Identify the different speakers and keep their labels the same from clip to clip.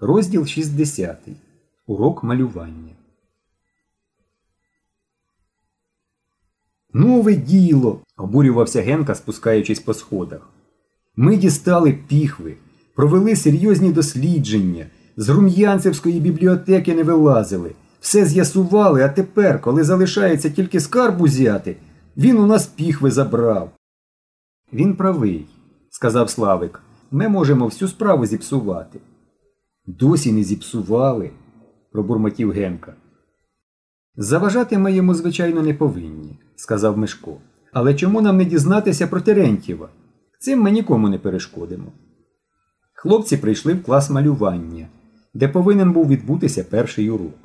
Speaker 1: Розділ 60. Урок малювання. Нове діло. обурювався Генка, спускаючись по сходах. Ми дістали піхви, провели серйозні дослідження, з Рум'янцевської бібліотеки не вилазили, все з'ясували, а тепер, коли залишається тільки скарб узяти, він у нас піхви забрав. Він правий, сказав Славик. Ми можемо всю справу зіпсувати. Досі не зіпсували, пробурмотів Генка. Заважати ми йому, звичайно, не повинні, сказав Мишко. Але чому нам не дізнатися про Терентьєва? Цим ми нікому не перешкодимо. Хлопці прийшли в клас малювання, де повинен був відбутися перший урок.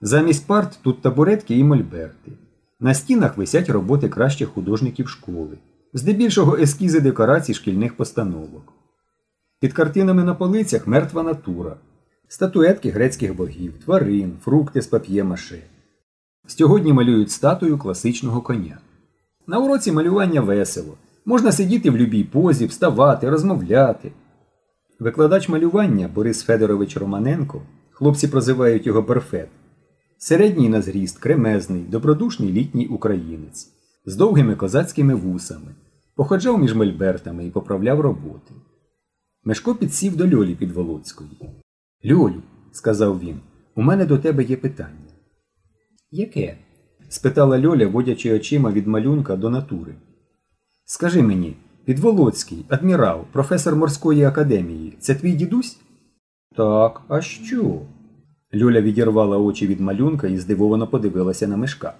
Speaker 1: Замість парт тут табуретки і мольберти. На стінах висять роботи кращих художників школи, здебільшого ескізи декорацій шкільних постановок. Під картинами на полицях мертва натура, статуетки грецьких богів, тварин, фрукти з пап'є-маше. Сьогодні малюють статую класичного коня. На уроці малювання весело. Можна сидіти в любій позі, вставати, розмовляти. Викладач малювання Борис Федорович Романенко, хлопці прозивають його Берфет, середній на зріст, кремезний, добродушний літній українець, з довгими козацькими вусами, походжав між мольбертами і поправляв роботи. Мешко підсів до Льолі Підволоцької. Льолю, сказав він, у мене до тебе є питання. Яке? спитала Льоля, водячи очима від малюнка до натури. Скажи мені, Підволоцький, адмірал, професор морської академії, це твій дідусь? Так, а що? Льоля відірвала очі від малюнка і здивовано подивилася на Мешка.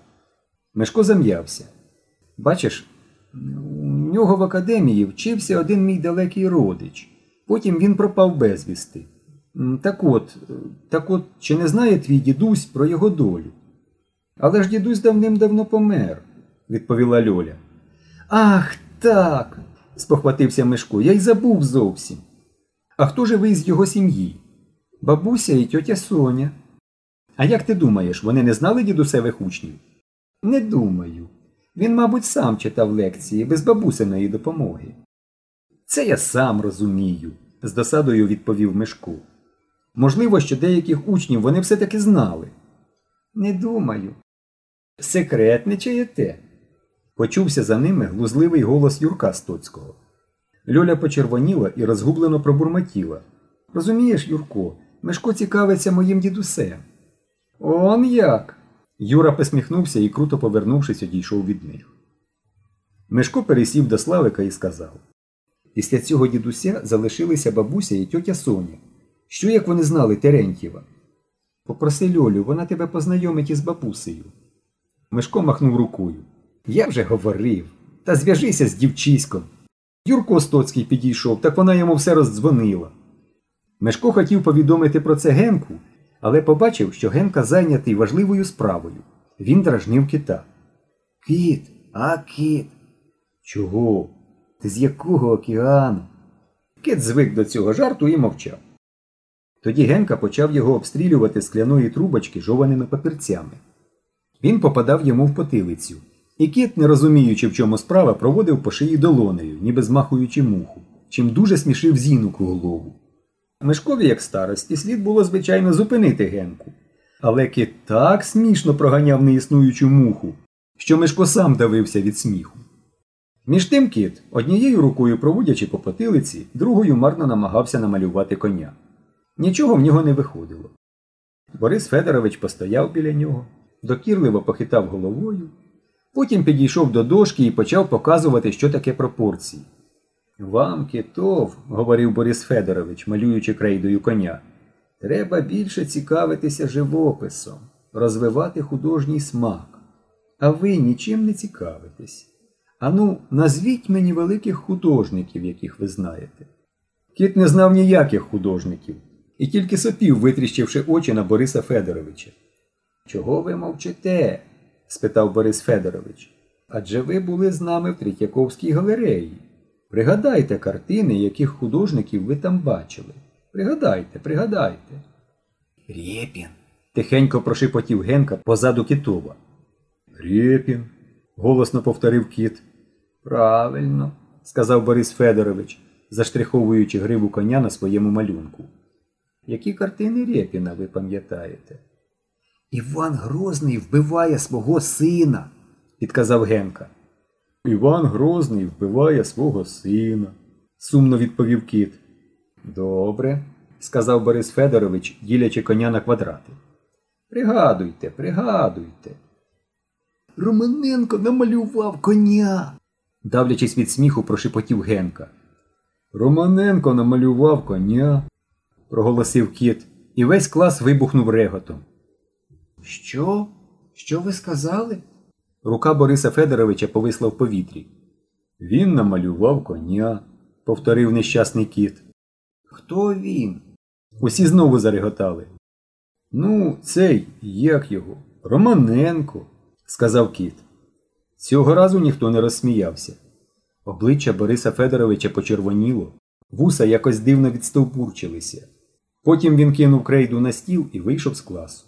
Speaker 1: Мешко зам'явся. Бачиш, у нього в академії вчився один мій далекий родич. Потім він пропав безвісти. Так от, так от, чи не знає твій дідусь про його долю? Але ж дідусь давним-давно помер, відповіла Льоля. Ах, так, спохватився Мишко, я й забув зовсім. А хто живий з його сім'ї? Бабуся і тьотя Соня. А як ти думаєш, вони не знали дідусевих учнів? Не думаю. Він, мабуть, сам читав лекції без бабусиної допомоги. Це я сам розумію, з досадою відповів Мишко. Можливо, що деяких учнів вони все-таки знали. Не думаю. Секретничаєте? Почувся за ними глузливий голос Юрка Стоцького. Льоля почервоніла і розгублено пробурмотіла. Розумієш, Юрко, Мишко цікавиться моїм дідусем. Он як? Юра посміхнувся і, круто повернувшись, одійшов від них. Мишко пересів до Славика і сказав Після цього дідуся залишилися бабуся і тьотя Соня. Що як вони знали Терентьєва? Попроси Льолю, вона тебе познайомить із бабусею. Мишко махнув рукою. Я вже говорив. Та зв'яжися з дівчиськом. Юрко Стоцький підійшов, так вона йому все роздзвонила. Мешко хотів повідомити про це Генку, але побачив, що Генка зайнятий важливою справою. Він дражнив кита. Кіт, а кіт. Чого? Ти з якого океану? Кит звик до цього жарту і мовчав. Тоді Генка почав його обстрілювати скляної трубочки жованими папірцями. Він попадав йому в потилицю, і кіт, не розуміючи, в чому справа, проводив по шиї долонею, ніби змахуючи муху, чим дуже смішив зіну голову. Мешкові, як старості, слід було, звичайно, зупинити Генку. Але кит так смішно проганяв неіснуючу муху, що Мишко сам давився від сміху. Між тим кіт, однією рукою проводячи по потилиці, другою марно намагався намалювати коня. Нічого в нього не виходило. Борис Федорович постояв біля нього, докірливо похитав головою, потім підійшов до дошки і почав показувати, що таке пропорції. Вам, китов, говорив Борис Федорович, малюючи крейдою коня, треба більше цікавитися живописом, розвивати художній смак. А ви нічим не цікавитесь. Ану, назвіть мені великих художників, яких ви знаєте. Кіт не знав ніяких художників і тільки сопів, витріщивши очі на Бориса Федоровича. Чого ви мовчите? спитав Борис Федорович. Адже ви були з нами в Третьяковській галереї. Пригадайте картини, яких художників ви там бачили. Пригадайте, пригадайте. Рєпін. тихенько прошепотів Генка позаду китова. Рєпін, голосно повторив кіт. Правильно, сказав Борис Федорович, заштриховуючи гриву коня на своєму малюнку. Які картини Рєпіна ви пам'ятаєте? Іван Грозний вбиває свого сина, підказав Генка. Іван Грозний вбиває свого сина, сумно відповів кіт. Добре, сказав Борис Федорович, ділячи коня на квадрати. Пригадуйте, пригадуйте. Романенко намалював коня, давлячись від сміху, прошепотів Генка. Романенко намалював коня, проголосив кіт, і весь клас вибухнув реготом. Що? Що ви сказали? Рука Бориса Федоровича повисла в повітрі. Він намалював коня, повторив нещасний кіт. Хто він? Усі знову зареготали. Ну, цей, як його? Романенко, сказав кіт. Цього разу ніхто не розсміявся. Обличчя Бориса Федоровича почервоніло, вуса якось дивно відстовбурчилися. Потім він кинув крейду на стіл і вийшов з класу.